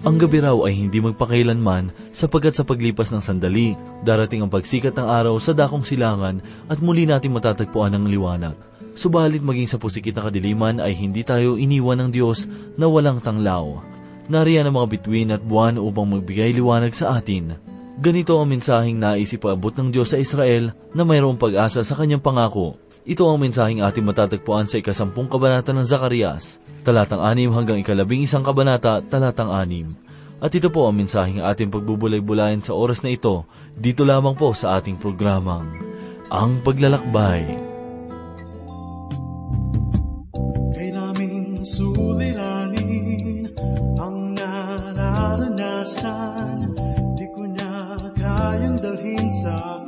Ang gabi raw ay hindi magpakailanman sapagkat sa paglipas ng sandali, darating ang pagsikat ng araw sa dakong silangan at muli natin matatagpuan ang liwanag. Subalit maging sa pusikit na kadiliman ay hindi tayo iniwan ng Diyos na walang tanglaw. Nariyan ang mga bituin at buwan upang magbigay liwanag sa atin. Ganito ang mensaheng nais ipaabot ng Diyos sa Israel na mayroong pag-asa sa kanyang pangako. Ito ang mensaheng ating matatagpuan sa ikasampung kabanata ng Zakarias, talatang anim hanggang ikalabing isang kabanata, talatang anim. At ito po ang mensaheng ating pagbubulay-bulayan sa oras na ito, dito lamang po sa ating programang, Ang Paglalakbay. Kay naming suliranin ang nararanasan Di ko na kayang dalhin sa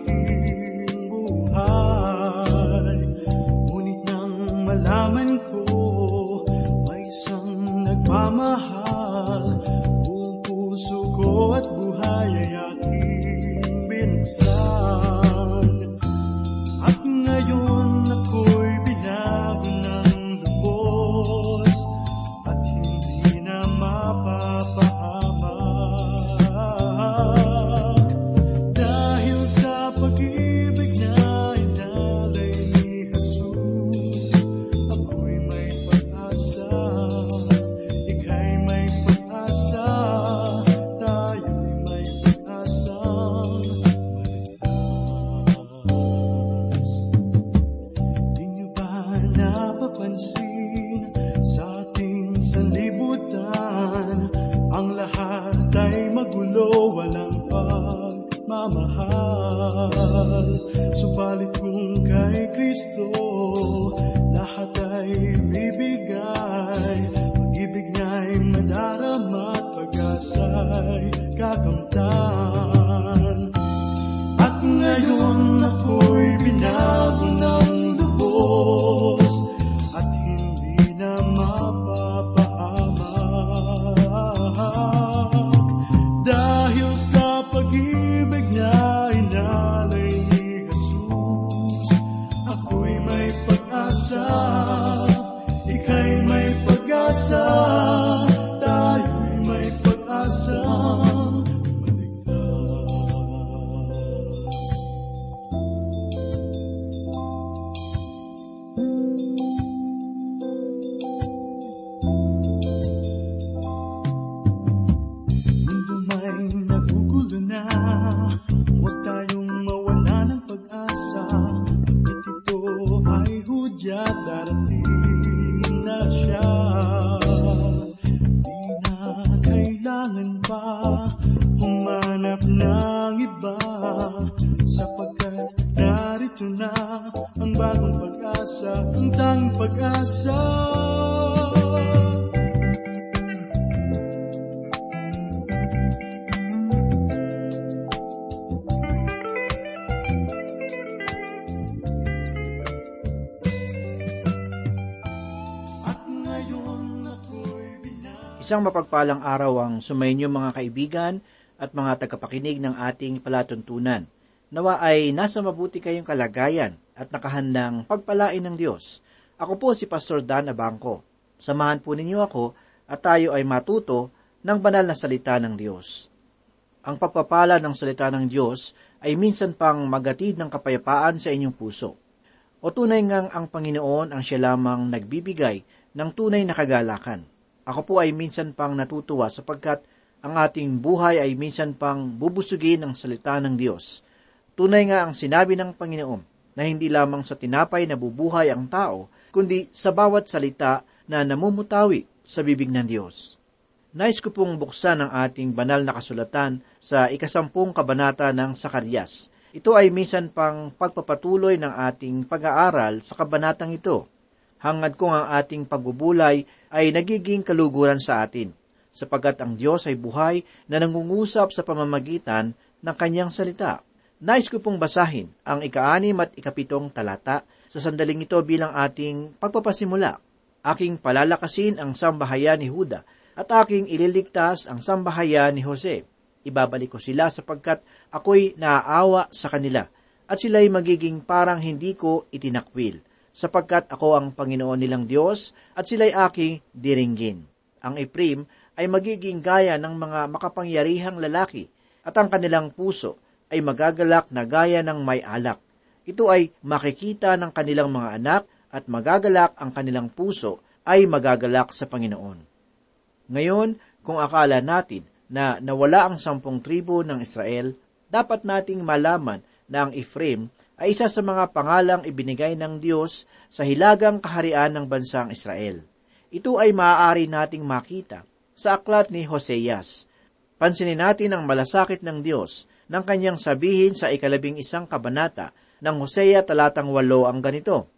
kay Isang mapagpalang araw ang sumainyo mga kaibigan at mga tagapakinig ng ating palatuntunan. Nawa ay nasa mabuti kayong kalagayan at nakahandang pagpalain ng Diyos. Ako po si Pastor Dan Abangco. Samahan po ninyo ako at tayo ay matuto ng banal na salita ng Diyos. Ang pagpapala ng salita ng Diyos ay minsan pang magatid ng kapayapaan sa inyong puso. O tunay ngang ang Panginoon ang siya lamang nagbibigay ng tunay na kagalakan. Ako po ay minsan pang natutuwa sapagkat ang ating buhay ay minsan pang bubusugin ng salita ng Diyos. Tunay nga ang sinabi ng Panginoon na hindi lamang sa tinapay na bubuhay ang tao, kundi sa bawat salita na namumutawi sa bibig ng Diyos. Nais ko pong buksan ang ating banal na kasulatan sa ikasampung kabanata ng Sakarias. Ito ay minsan pang pagpapatuloy ng ating pag-aaral sa kabanatang ito. Hangad kong ang ating pagbubulay ay nagiging kaluguran sa atin, sapagkat ang Diyos ay buhay na nangungusap sa pamamagitan ng kanyang salita. Nais ko pong basahin ang ikaanim at ikapitong talata sa sandaling ito bilang ating pagpapasimula. Aking palalakasin ang sambahayan ni Huda at aking ililigtas ang sambahayan ni Jose. Ibabalik ko sila sapagkat ako'y naaawa sa kanila at sila'y magiging parang hindi ko itinakwil sapagkat ako ang Panginoon nilang Diyos at sila'y aking diringgin. Ang Ephraim ay magiging gaya ng mga makapangyarihang lalaki at ang kanilang puso ay magagalak na gaya ng may alak. Ito ay makikita ng kanilang mga anak at magagalak ang kanilang puso ay magagalak sa Panginoon. Ngayon, kung akala natin na nawala ang sampung tribo ng Israel, dapat nating malaman na ang Ephraim ay isa sa mga pangalang ibinigay ng Diyos sa hilagang kaharian ng bansang Israel. Ito ay maaari nating makita sa aklat ni Hoseas. Pansinin natin ang malasakit ng Diyos ng kanyang sabihin sa ikalabing isang kabanata ng Hosea talatang walo ang ganito.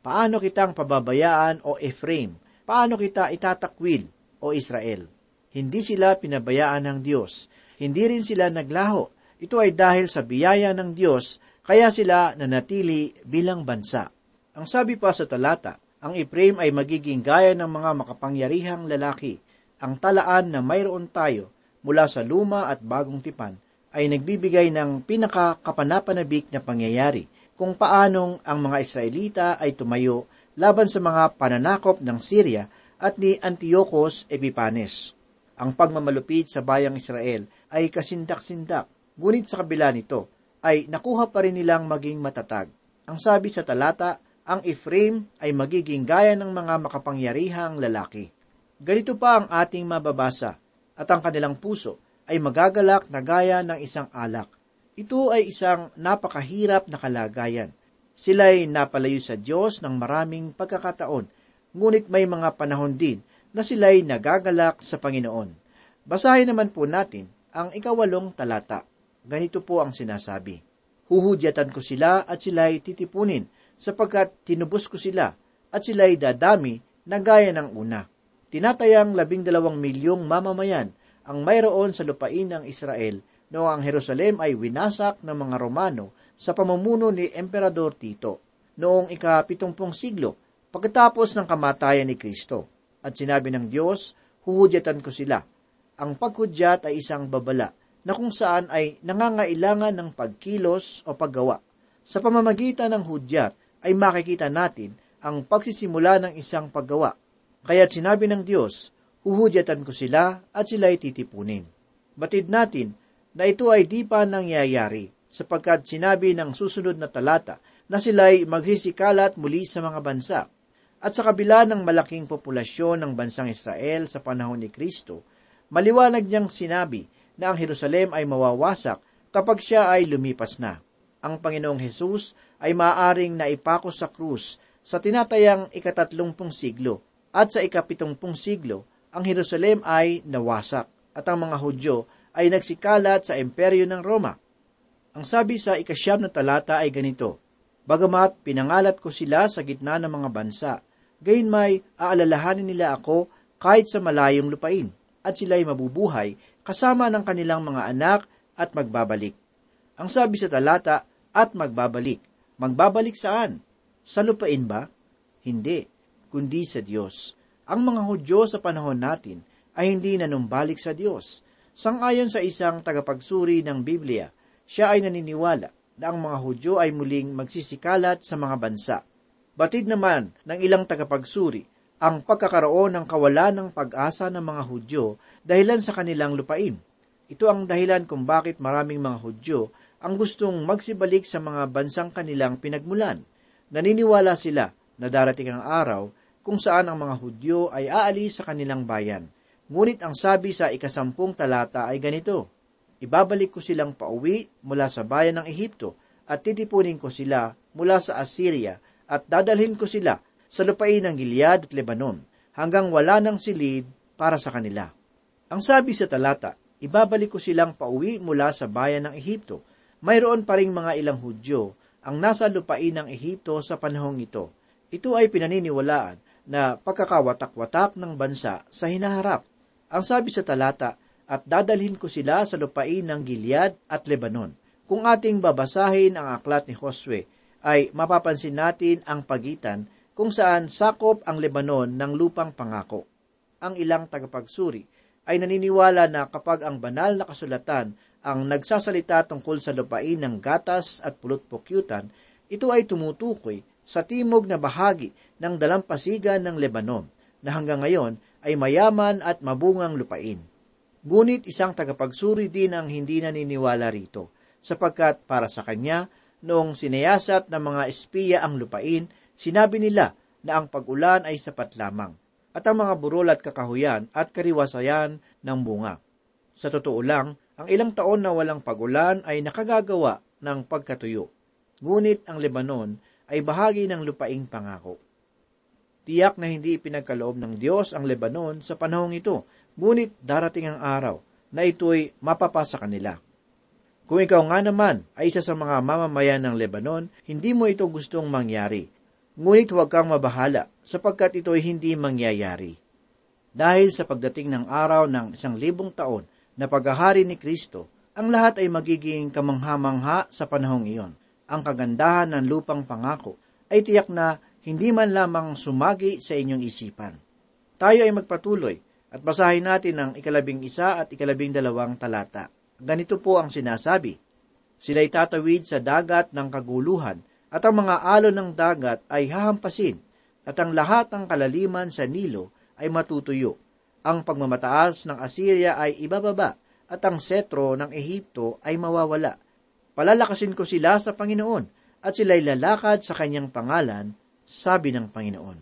Paano kitang pababayaan o Ephraim? Paano kita itatakwil o Israel? Hindi sila pinabayaan ng Diyos. Hindi rin sila naglaho. Ito ay dahil sa biyaya ng Diyos, kaya sila nanatili bilang bansa. Ang sabi pa sa talata, ang Ephraim ay magiging gaya ng mga makapangyarihang lalaki. Ang talaan na mayroon tayo mula sa luma at bagong tipan ay nagbibigay ng pinakakapanapanabik na pangyayari kung paanong ang mga Israelita ay tumayo laban sa mga pananakop ng Syria at ni Antiochus Epipanes. Ang pagmamalupit sa bayang Israel ay kasindak-sindak, ngunit sa kabila nito ay nakuha pa rin nilang maging matatag. Ang sabi sa talata, ang Ephraim ay magiging gaya ng mga makapangyarihang lalaki. Ganito pa ang ating mababasa, at ang kanilang puso ay magagalak na gaya ng isang alak. Ito ay isang napakahirap na kalagayan. Sila'y napalayo sa Diyos ng maraming pagkakataon, ngunit may mga panahon din na sila'y nagagalak sa Panginoon. Basahin naman po natin ang ikawalong talata. Ganito po ang sinasabi. Huhudyatan ko sila at sila'y titipunin, sapagkat tinubos ko sila at sila'y dadami na gaya ng una. Tinatayang labing dalawang milyong mamamayan ang mayroon sa lupain ng Israel noong ang Jerusalem ay winasak ng mga Romano sa pamumuno ni Emperador Tito noong ikapitumpong siglo pagkatapos ng kamatayan ni Kristo. At sinabi ng Diyos, huhudyatan ko sila. Ang paghudyat ay isang babala na kung saan ay nangangailangan ng pagkilos o paggawa. Sa pamamagitan ng hudyat ay makikita natin ang pagsisimula ng isang paggawa. Kaya't sinabi ng Diyos, huhudyatan ko sila at sila'y titipunin. Batid natin na ito ay di pa nangyayari sapagkat sinabi ng susunod na talata na sila'y magsisikalat muli sa mga bansa. At sa kabila ng malaking populasyon ng bansang Israel sa panahon ni Kristo, maliwanag niyang sinabi na ang Jerusalem ay mawawasak kapag siya ay lumipas na. Ang Panginoong Hesus ay maaaring naipako sa krus sa tinatayang ikatatlongpong siglo at sa ikapitongpong siglo, ang Jerusalem ay nawasak at ang mga Hudyo ay nagsikalat sa imperyo ng Roma. Ang sabi sa ikasyam na talata ay ganito, Bagamat pinangalat ko sila sa gitna ng mga bansa, gayon may aalalahanin nila ako kahit sa malayong lupain, at sila'y mabubuhay kasama ng kanilang mga anak at magbabalik. Ang sabi sa talata, at magbabalik. Magbabalik saan? Sa lupain ba? Hindi, kundi sa Diyos. Ang mga Hudyo sa panahon natin ay hindi nanumbalik sa Diyos. Sangayon sa isang tagapagsuri ng Biblia, siya ay naniniwala na ang mga Hudyo ay muling magsisikalat sa mga bansa. Batid naman ng ilang tagapagsuri ang pagkakaroon ng kawalan ng pag-asa ng mga Hudyo dahilan sa kanilang lupain. Ito ang dahilan kung bakit maraming mga Hudyo ang gustong magsibalik sa mga bansang kanilang pinagmulan. Naniniwala sila na darating ang araw kung saan ang mga Hudyo ay aalis sa kanilang bayan. Ngunit ang sabi sa ikasampung talata ay ganito, Ibabalik ko silang pauwi mula sa bayan ng Ehipto at titipunin ko sila mula sa Assyria at dadalhin ko sila sa lupain ng Gilead at Lebanon hanggang wala ng silid para sa kanila. Ang sabi sa talata, ibabalik ko silang pauwi mula sa bayan ng Ehipto. Mayroon pa ring mga ilang Hudyo ang nasa lupain ng Ehipto sa panahong ito. Ito ay pinaniniwalaan na pagkakawatak-watak ng bansa sa hinaharap. Ang sabi sa talata, at dadalhin ko sila sa lupain ng Gilead at Lebanon. Kung ating babasahin ang aklat ni Josue, ay mapapansin natin ang pagitan kung saan sakop ang Lebanon ng lupang pangako. Ang ilang tagapagsuri ay naniniwala na kapag ang banal na kasulatan ang nagsasalita tungkol sa lupain ng gatas at pulot-pukyutan, ito ay tumutukoy sa timog na bahagi ng dalampasigan ng Lebanon na hanggang ngayon ay mayaman at mabungang lupain. Ngunit isang tagapagsuri din ang hindi naniniwala rito, sapagkat para sa kanya, noong sinayasat ng mga espiya ang lupain, sinabi nila na ang pag-ulan ay sapat lamang, at ang mga burol at kakahuyan at kariwasayan ng bunga. Sa totoo lang, ang ilang taon na walang pag-ulan ay nakagagawa ng pagkatuyo. Ngunit ang Lebanon ay bahagi ng lupaing pangako. Tiyak na hindi ipinagkaloob ng Diyos ang Lebanon sa panahong ito, ngunit darating ang araw na ito'y mapapasa kanila. Kung ikaw nga naman ay isa sa mga mamamayan ng Lebanon, hindi mo ito gustong mangyari. Ngunit huwag kang mabahala sapagkat ito'y hindi mangyayari. Dahil sa pagdating ng araw ng isang libong taon na paghahari ni Kristo, ang lahat ay magiging kamangha-mangha sa panahong iyon. Ang kagandahan ng lupang pangako ay tiyak na hindi man lamang sumagi sa inyong isipan. Tayo ay magpatuloy at basahin natin ang ikalabing isa at ikalabing dalawang talata. Ganito po ang sinasabi, Sila'y tatawid sa dagat ng kaguluhan at ang mga alon ng dagat ay hahampasin at ang lahat ng kalaliman sa Nilo ay matutuyo. Ang pagmamataas ng Assyria ay ibababa at ang setro ng Ehipto ay mawawala. Palalakasin ko sila sa Panginoon at sila'y lalakad sa kanyang pangalan, sabi ng Panginoon.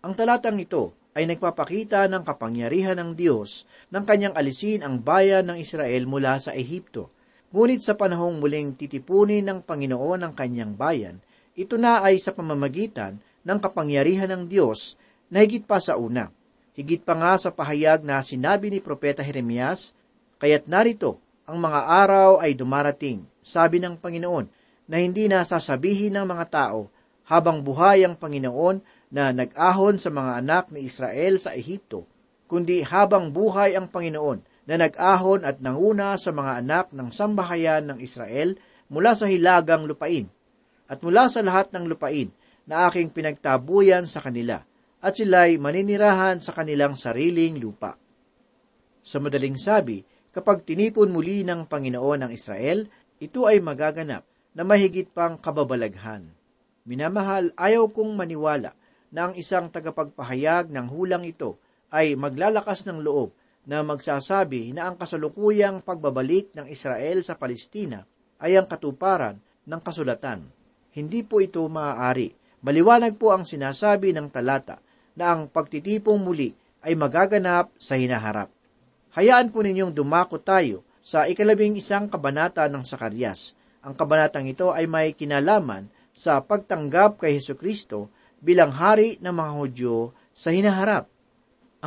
Ang talatang ito ay nagpapakita ng kapangyarihan ng Diyos ng kanyang alisin ang bayan ng Israel mula sa Ehipto. Ngunit sa panahong muling titipunin ng Panginoon ang kanyang bayan, ito na ay sa pamamagitan ng kapangyarihan ng Diyos na higit pa sa una. Higit pa nga sa pahayag na sinabi ni Propeta Jeremias Kaya't narito, ang mga araw ay dumarating, sabi ng Panginoon, na hindi na sasabihin ng mga tao, habang buhay ang Panginoon na nag-ahon sa mga anak ni Israel sa Ehipto, kundi habang buhay ang Panginoon na nag-ahon at nanguna sa mga anak ng sambahayan ng Israel mula sa hilagang lupain, at mula sa lahat ng lupain na aking pinagtabuyan sa kanila, at sila'y maninirahan sa kanilang sariling lupa. Sa madaling sabi, Kapag tinipon muli ng Panginoon ang Israel, ito ay magaganap na mahigit pang kababalaghan. Minamahal, ayaw kong maniwala na ang isang tagapagpahayag ng hulang ito ay maglalakas ng loob na magsasabi na ang kasalukuyang pagbabalik ng Israel sa Palestina ay ang katuparan ng kasulatan. Hindi po ito maaari. Maliwanag po ang sinasabi ng talata na ang pagtitipong muli ay magaganap sa hinaharap. Hayaan po ninyong dumako tayo sa ikalabing isang kabanata ng Sakaryas. Ang kabanatang ito ay may kinalaman sa pagtanggap kay Heso Kristo bilang hari ng mga Hudyo sa hinaharap.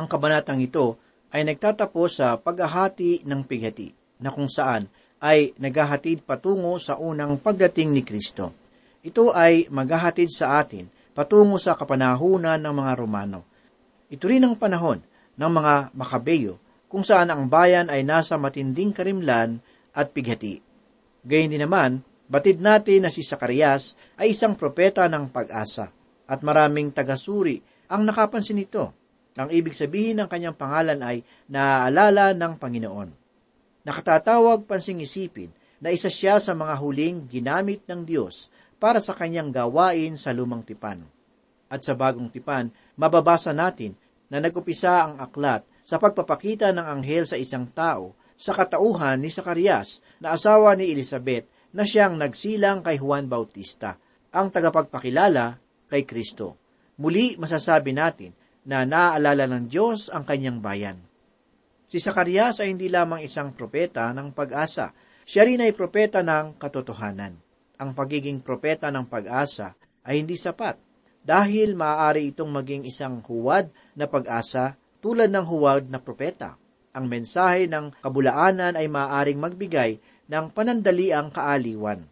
Ang kabanatang ito ay nagtatapos sa paghahati ng pighati na kung saan ay naghahatid patungo sa unang pagdating ni Kristo. Ito ay maghahatid sa atin patungo sa kapanahunan ng mga Romano. Ito rin ang panahon ng mga Makabeyo kung saan ang bayan ay nasa matinding karimlan at pighati. Gayun din naman, batid natin na si Sakarias ay isang propeta ng pag-asa at maraming tagasuri ang nakapansin nito. Ang ibig sabihin ng kanyang pangalan ay naaalala ng Panginoon. Nakatatawag pansing isipin na isa siya sa mga huling ginamit ng Diyos para sa kanyang gawain sa lumang tipan. At sa bagong tipan, mababasa natin na nagupisa ang aklat sa pagpapakita ng anghel sa isang tao sa katauhan ni Sakarias na asawa ni Elizabeth na siyang nagsilang kay Juan Bautista, ang tagapagpakilala kay Kristo. Muli masasabi natin na naaalala ng Diyos ang kanyang bayan. Si Sakarias ay hindi lamang isang propeta ng pag-asa, siya rin ay propeta ng katotohanan. Ang pagiging propeta ng pag-asa ay hindi sapat dahil maaari itong maging isang huwad na pag-asa tulad ng huwag na propeta. Ang mensahe ng kabulaanan ay maaaring magbigay ng panandaliang kaaliwan.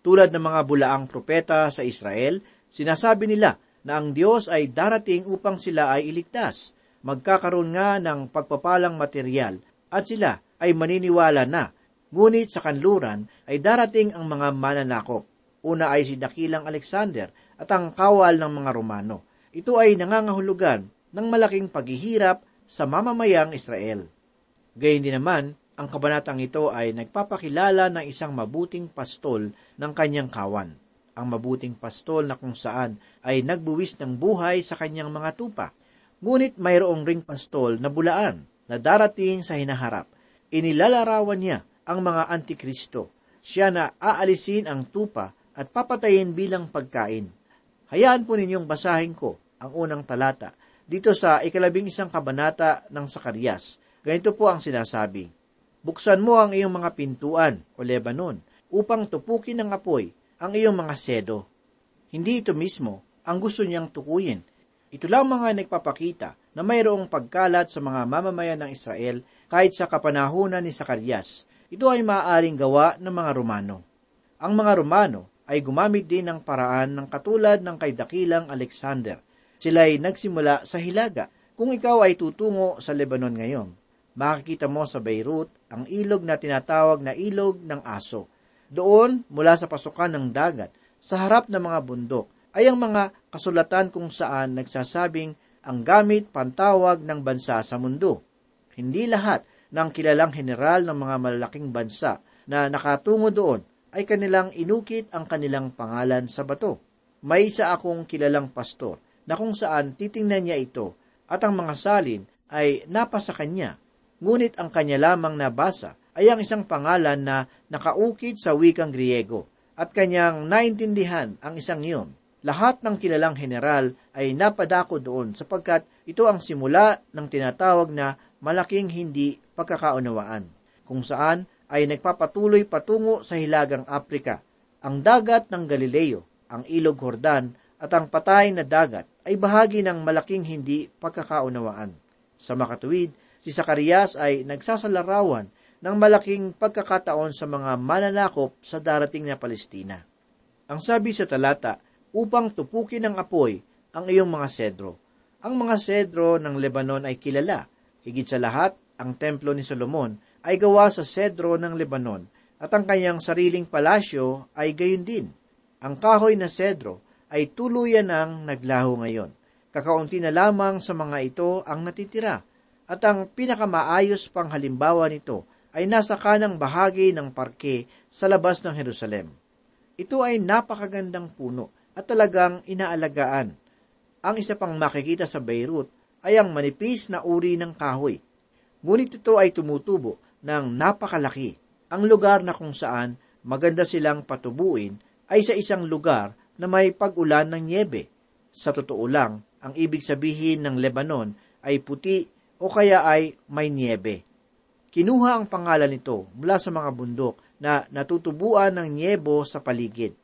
Tulad ng mga bulaang propeta sa Israel, sinasabi nila na ang Diyos ay darating upang sila ay iligtas. Magkakaroon nga ng pagpapalang material at sila ay maniniwala na. Ngunit sa kanluran ay darating ang mga mananakop. Una ay si Dakilang Alexander at ang kawal ng mga Romano. Ito ay nangangahulugan ng malaking paghihirap sa mamamayang Israel. Gayun din naman, ang kabanatang ito ay nagpapakilala ng isang mabuting pastol ng kanyang kawan. Ang mabuting pastol na kung saan ay nagbuwis ng buhay sa kanyang mga tupa. Ngunit mayroong ring pastol na bulaan na darating sa hinaharap. Inilalarawan niya ang mga antikristo. Siya na aalisin ang tupa at papatayin bilang pagkain. Hayaan po ninyong basahin ko ang unang talata dito sa ikalabing isang kabanata ng Sakarias. Ganito po ang sinasabi. Buksan mo ang iyong mga pintuan o Lebanon upang tupukin ng apoy ang iyong mga sedo. Hindi ito mismo ang gusto niyang tukuyin. Ito lang mga nagpapakita na mayroong pagkalat sa mga mamamayan ng Israel kahit sa kapanahunan ni Sakarias. Ito ay maaaring gawa ng mga Romano. Ang mga Romano ay gumamit din ng paraan ng katulad ng kay Dakilang Alexander. Sila ay nagsimula sa Hilaga. Kung ikaw ay tutungo sa Lebanon ngayon, makikita mo sa Beirut ang ilog na tinatawag na ilog ng aso. Doon, mula sa pasukan ng dagat, sa harap ng mga bundok, ay ang mga kasulatan kung saan nagsasabing ang gamit pantawag ng bansa sa mundo. Hindi lahat ng kilalang general ng mga malalaking bansa na nakatungo doon ay kanilang inukit ang kanilang pangalan sa bato. May isa akong kilalang pastor na kung saan titingnan niya ito at ang mga salin ay napasa kanya. Ngunit ang kanya lamang nabasa ay ang isang pangalan na nakaukit sa wikang Griego at kanyang naintindihan ang isang iyon. Lahat ng kilalang general ay napadako doon sapagkat ito ang simula ng tinatawag na malaking hindi pagkakaunawaan, kung saan ay nagpapatuloy patungo sa Hilagang Aprika. Ang dagat ng Galileo, ang ilog Hordan at ang patay na dagat ay bahagi ng malaking hindi pagkakaunawaan. Sa makatuwid, si Sakarias ay nagsasalarawan ng malaking pagkakataon sa mga mananakop sa darating na Palestina. Ang sabi sa talata, upang tupukin ng apoy ang iyong mga sedro. Ang mga sedro ng Lebanon ay kilala. Higit sa lahat, ang templo ni Solomon ay gawa sa sedro ng Lebanon at ang kanyang sariling palasyo ay gayon din. Ang kahoy na sedro ay tuluyan ng naglaho ngayon. Kakaunti na lamang sa mga ito ang natitira at ang pinakamaayos pang halimbawa nito ay nasa kanang bahagi ng parke sa labas ng Jerusalem. Ito ay napakagandang puno at talagang inaalagaan. Ang isa pang makikita sa Beirut ay ang manipis na uri ng kahoy. Ngunit ito ay tumutubo ng napakalaki. Ang lugar na kung saan maganda silang patubuin ay sa isang lugar na may pag-ulan ng niebe. Sa totoo lang, ang ibig sabihin ng Lebanon ay puti o kaya ay may niebe. Kinuha ang pangalan nito mula sa mga bundok na natutubuan ng niebo sa paligid.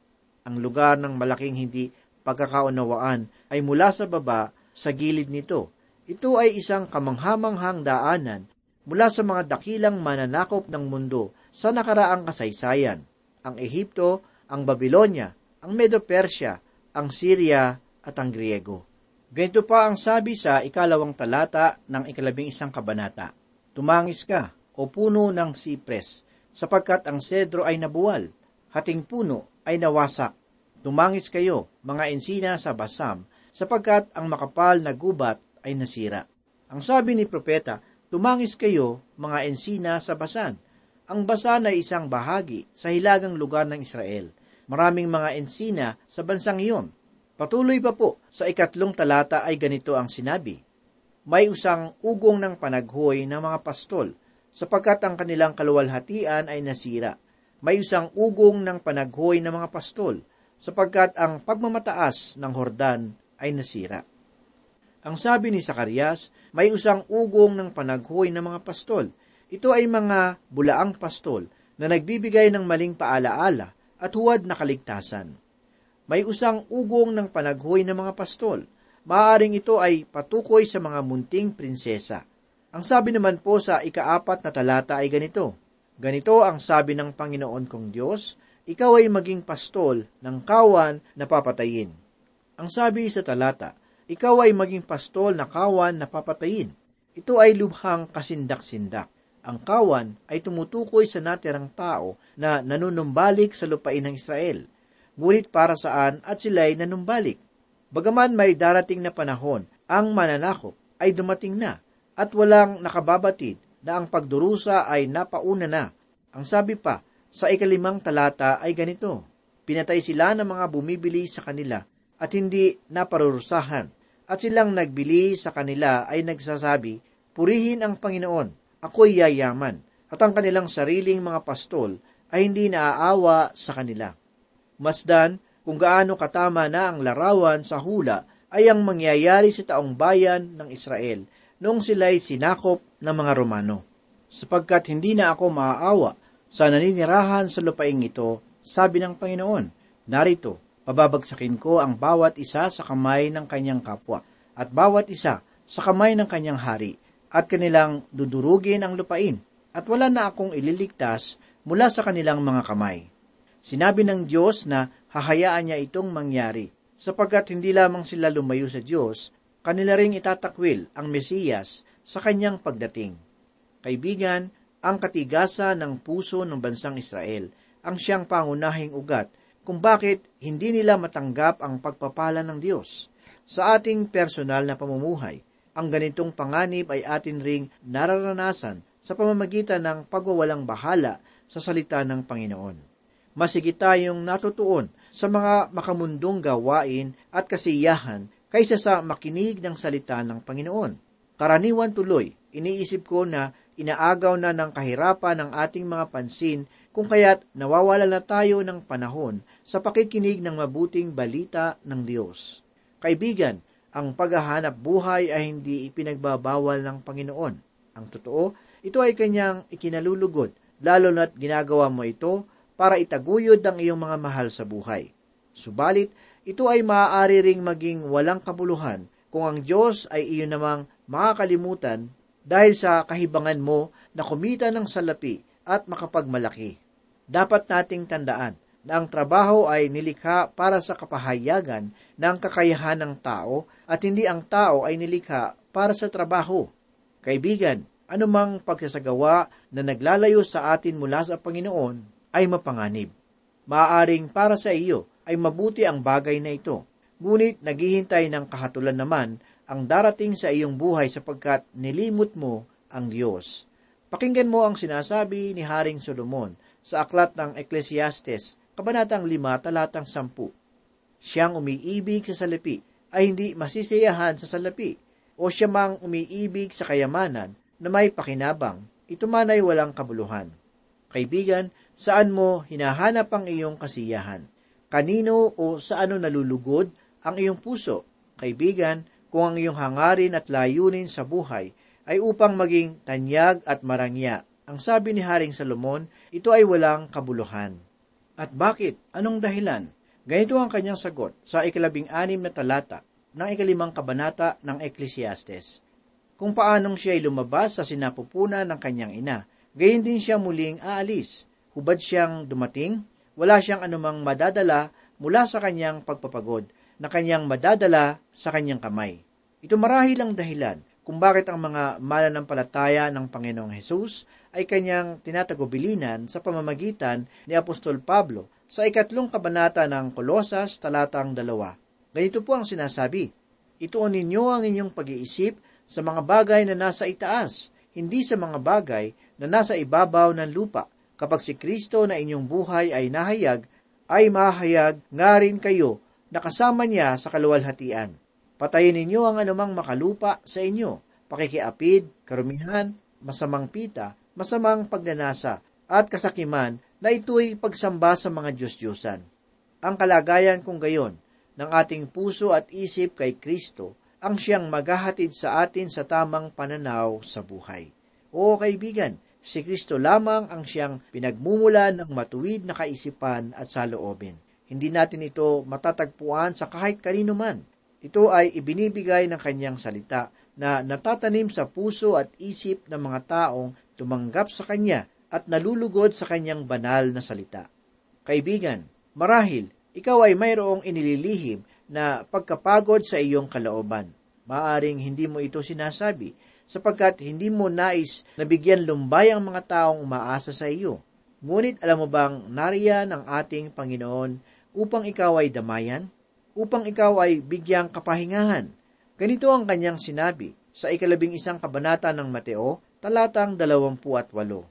Ang lugar ng malaking hindi pagkakaunawaan ay mula sa baba sa gilid nito. Ito ay isang kamanghamanghang daanan mula sa mga dakilang mananakop ng mundo sa nakaraang kasaysayan, ang Ehipto, ang Babylonia, ang Medo-Persia, ang Syria at ang Griego. Ganito pa ang sabi sa ikalawang talata ng ikalabing isang kabanata. Tumangis ka, o puno ng sipres, sapagkat ang sedro ay nabuwal, hating puno ay nawasak. Tumangis kayo, mga ensina sa basam, sapagkat ang makapal na gubat ay nasira. Ang sabi ni propeta, Tumangis kayo, mga ensina sa Basan. Ang Basan ay isang bahagi sa hilagang lugar ng Israel. Maraming mga ensina sa bansang iyon. Patuloy pa po, sa ikatlong talata ay ganito ang sinabi. May usang ugong ng panaghoy ng mga pastol, sapagkat ang kanilang kaluwalhatian ay nasira. May usang ugong ng panaghoy ng mga pastol, sapagkat ang pagmamataas ng Hordan ay nasira. Ang sabi ni Sakarias, may usang ugong ng panaghoy ng mga pastol. Ito ay mga bulaang pastol na nagbibigay ng maling paalaala at huwad na kaligtasan. May usang ugong ng panaghoy ng mga pastol. Maaring ito ay patukoy sa mga munting prinsesa. Ang sabi naman po sa ikaapat na talata ay ganito, Ganito ang sabi ng Panginoon kong Diyos, ikaw ay maging pastol ng kawan na papatayin. Ang sabi sa talata, ikaw ay maging pastol na kawan na papatayin. Ito ay lubhang kasindak-sindak. Ang kawan ay tumutukoy sa natirang tao na nanunumbalik sa lupain ng Israel. Ngunit para saan at sila'y nanumbalik? Bagaman may darating na panahon, ang mananakop ay dumating na at walang nakababatid na ang pagdurusa ay napauna na. Ang sabi pa, sa ikalimang talata ay ganito, Pinatay sila ng mga bumibili sa kanila at hindi naparurusahan at silang nagbili sa kanila ay nagsasabi, Purihin ang Panginoon, ako'y yayaman, at ang kanilang sariling mga pastol ay hindi naaawa sa kanila. Masdan kung gaano katama na ang larawan sa hula ay ang mangyayari sa taong bayan ng Israel noong sila'y sinakop ng mga Romano. Sapagkat hindi na ako maaawa sa naninirahan sa lupaing ito, sabi ng Panginoon, narito, pababagsakin ko ang bawat isa sa kamay ng kanyang kapwa, at bawat isa sa kamay ng kanyang hari, at kanilang dudurugin ang lupain, at wala na akong ililigtas mula sa kanilang mga kamay. Sinabi ng Diyos na hahayaan niya itong mangyari, sapagkat hindi lamang sila lumayo sa Diyos, kanila ring itatakwil ang Mesiyas sa kanyang pagdating. Kaibigan, ang katigasa ng puso ng bansang Israel ang siyang pangunahing ugat kung bakit hindi nila matanggap ang pagpapala ng Diyos. Sa ating personal na pamumuhay, ang ganitong panganib ay atin ring nararanasan sa pamamagitan ng pagwawalang bahala sa salita ng Panginoon. Masigit tayong natutuon sa mga makamundong gawain at kasiyahan kaysa sa makinig ng salita ng Panginoon. Karaniwan tuloy, iniisip ko na inaagaw na ng kahirapan ng ating mga pansin kung kaya't nawawala na tayo ng panahon sa pakikinig ng mabuting balita ng Diyos. Kaibigan, ang paghahanap buhay ay hindi ipinagbabawal ng Panginoon. Ang totoo, ito ay kanyang ikinalulugod, lalo na't ginagawa mo ito para itaguyod ang iyong mga mahal sa buhay. Subalit, ito ay maaari ring maging walang kabuluhan kung ang Diyos ay iyon namang makakalimutan dahil sa kahibangan mo na kumita ng salapi at makapagmalaki. Dapat nating tandaan na ang trabaho ay nilikha para sa kapahayagan ng kakayahan ng tao at hindi ang tao ay nilikha para sa trabaho. Kaibigan, anumang pagsasagawa na naglalayo sa atin mula sa Panginoon ay mapanganib. Maaring para sa iyo ay mabuti ang bagay na ito, ngunit naghihintay ng kahatulan naman ang darating sa iyong buhay sapagkat nilimot mo ang Diyos. Pakinggan mo ang sinasabi ni Haring Solomon sa aklat ng Ecclesiastes, Kabanatang 5, talatang 10. Siyang umiibig sa salapi ay hindi masisiyahan sa salapi, o siya mang umiibig sa kayamanan na may pakinabang, ito man ay walang kabuluhan. Kaibigan, saan mo hinahanap ang iyong kasiyahan? Kanino o sa ano nalulugod ang iyong puso? Kaibigan, kung ang iyong hangarin at layunin sa buhay ay upang maging tanyag at marangya. Ang sabi ni Haring Salomon, ito ay walang kabuluhan. At bakit? Anong dahilan? Ganito ang kanyang sagot sa ikalabing anim na talata ng ikalimang kabanata ng Ecclesiastes. Kung paanong siya ay lumabas sa sinapupunan ng kanyang ina, gayon din siya muling aalis. Hubad siyang dumating, wala siyang anumang madadala mula sa kanyang pagpapagod na kanyang madadala sa kanyang kamay. Ito marahil ang dahilan kung bakit ang mga mananampalataya ng Panginoong Hesus ay kanyang tinatagubilinan sa pamamagitan ni Apostol Pablo sa ikatlong kabanata ng Kolosas talatang dalawa. Ganito po ang sinasabi, Ituon ninyo ang inyong pag-iisip sa mga bagay na nasa itaas, hindi sa mga bagay na nasa ibabaw ng lupa. Kapag si Kristo na inyong buhay ay nahayag, ay mahayag nga rin kayo nakasama niya sa kaluwalhatian. Patayin ninyo ang anumang makalupa sa inyo, pakikiapid, karumihan, masamang pita, masamang pagnanasa, at kasakiman na ito'y pagsamba sa mga Diyos-Diyosan. Ang kalagayan kung gayon ng ating puso at isip kay Kristo ang siyang maghahatid sa atin sa tamang pananaw sa buhay. O kaibigan, si Kristo lamang ang siyang pinagmumula ng matuwid na kaisipan at saloobin. Hindi natin ito matatagpuan sa kahit kanino man. Ito ay ibinibigay ng kanyang salita na natatanim sa puso at isip ng mga taong tumanggap sa kanya at nalulugod sa kanyang banal na salita. Kaibigan, marahil ikaw ay mayroong inililihim na pagkapagod sa iyong kalaoban. Maaring hindi mo ito sinasabi sapagkat hindi mo nais na bigyan lumbay ang mga taong umaasa sa iyo. Ngunit alam mo bang nariyan ang ating Panginoon upang ikaw ay damayan, upang ikaw ay bigyang kapahingahan. Ganito ang kanyang sinabi sa ikalabing isang kabanata ng Mateo, talatang dalawampu at walo.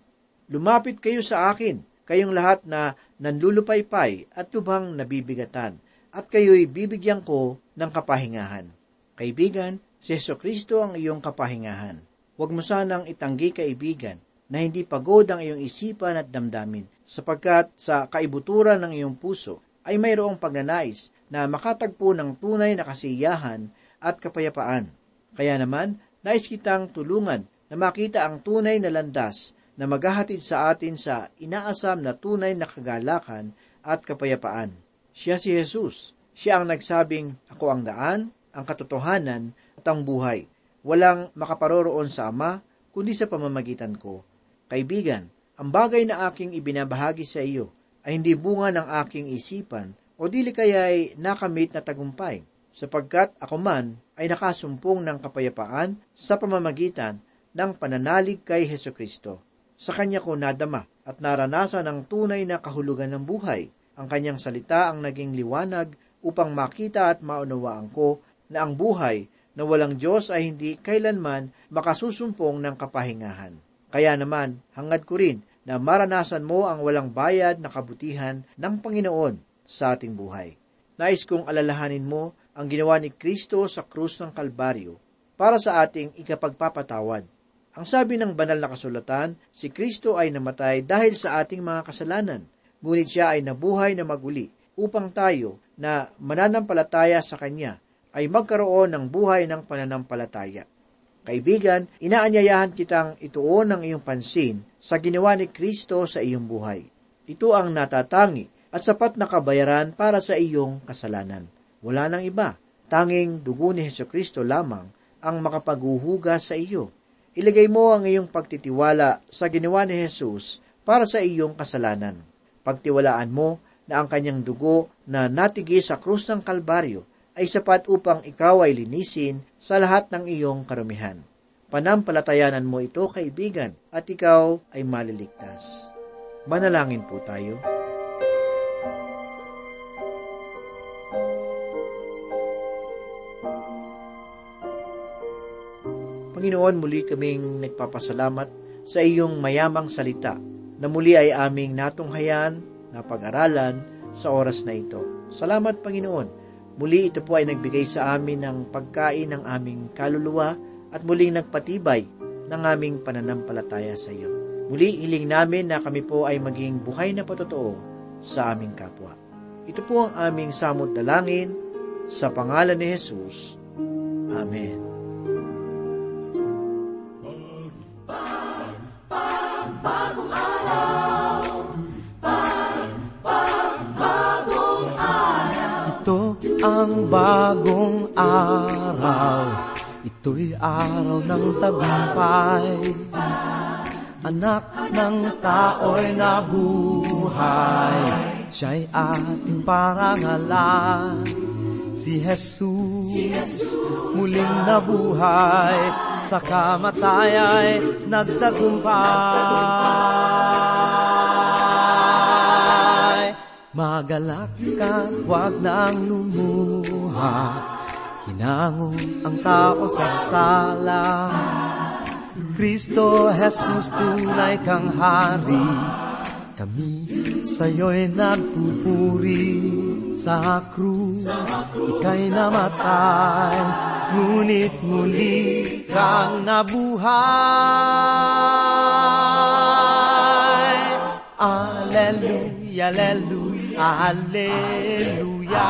Lumapit kayo sa akin, kayong lahat na nanlulupaypay at lubhang nabibigatan, at kayo'y bibigyan ko ng kapahingahan. Kaibigan, si Yeso Kristo ang iyong kapahingahan. Huwag mo sanang itanggi kaibigan na hindi pagod ang iyong isipan at damdamin, sapagkat sa kaibuturan ng iyong puso ay mayroong pagnanais na makatagpo ng tunay na kasiyahan at kapayapaan. Kaya naman, nais kitang tulungan na makita ang tunay na landas na maghahatid sa atin sa inaasam na tunay na kagalakan at kapayapaan. Siya si Jesus. Siya ang nagsabing, Ako ang daan, ang katotohanan at ang buhay. Walang makaparoroon sa Ama, kundi sa pamamagitan ko. Kaibigan, ang bagay na aking ibinabahagi sa iyo ay hindi bunga ng aking isipan o dili kaya ay nakamit na tagumpay, sapagkat ako man ay nakasumpong ng kapayapaan sa pamamagitan ng pananalig kay Heso Kristo. Sa Kanya ko nadama at naranasan ang tunay na kahulugan ng buhay. Ang Kanyang salita ang naging liwanag upang makita at maunawaan ko na ang buhay na walang Diyos ay hindi kailanman makasusumpong ng kapahingahan. Kaya naman, hangad ko rin na maranasan mo ang walang bayad na kabutihan ng Panginoon sa ating buhay. Nais kong alalahanin mo ang ginawa ni Kristo sa krus ng Kalbaryo para sa ating ikapagpapatawad. Ang sabi ng banal na kasulatan, si Kristo ay namatay dahil sa ating mga kasalanan, ngunit siya ay nabuhay na maguli upang tayo na mananampalataya sa Kanya ay magkaroon ng buhay ng pananampalataya. Kaibigan, inaanyayahan kitang ituon ang iyong pansin sa ginawa ni Kristo sa iyong buhay. Ito ang natatangi at sapat na kabayaran para sa iyong kasalanan. Wala nang iba. Tanging dugo ni Heso Kristo lamang ang makapaghuhuga sa iyo. Ilagay mo ang iyong pagtitiwala sa ginawa ni Jesus para sa iyong kasalanan. Pagtiwalaan mo na ang kanyang dugo na natigi sa krus ng Kalbaryo ay sapat upang ikaw ay linisin sa lahat ng iyong karumihan. Panampalatayanan mo ito, kaibigan, at ikaw ay maliligtas. Manalangin po tayo. Panginoon, muli kaming nagpapasalamat sa iyong mayamang salita na muli ay aming natunghayan, napag-aralan sa oras na ito. Salamat, Panginoon, Muli ito po ay nagbigay sa amin ng pagkain ng aming kaluluwa at muling nagpatibay ng aming pananampalataya sa iyo. Muli hiling namin na kami po ay maging buhay na patotoo sa aming kapwa. Ito po ang aming samot dalangin sa pangalan ni Jesus. Amen. Araw ng tagumpay. Anak ng tao'y nabuhay. Siya'y ating parangalan. Si Jesus, muling nabuhay. Sa kamatay ay nagtagumpay. Magalak ka, huwag nang lumuha. Hinango ang tao sa sala. Kristo Jesus, tunay kang hari. Kami sa'yo'y nagpupuri sa krus. Ika'y namatay, ngunit muli kang nabuhay. Alleluia, alleluia, alleluia.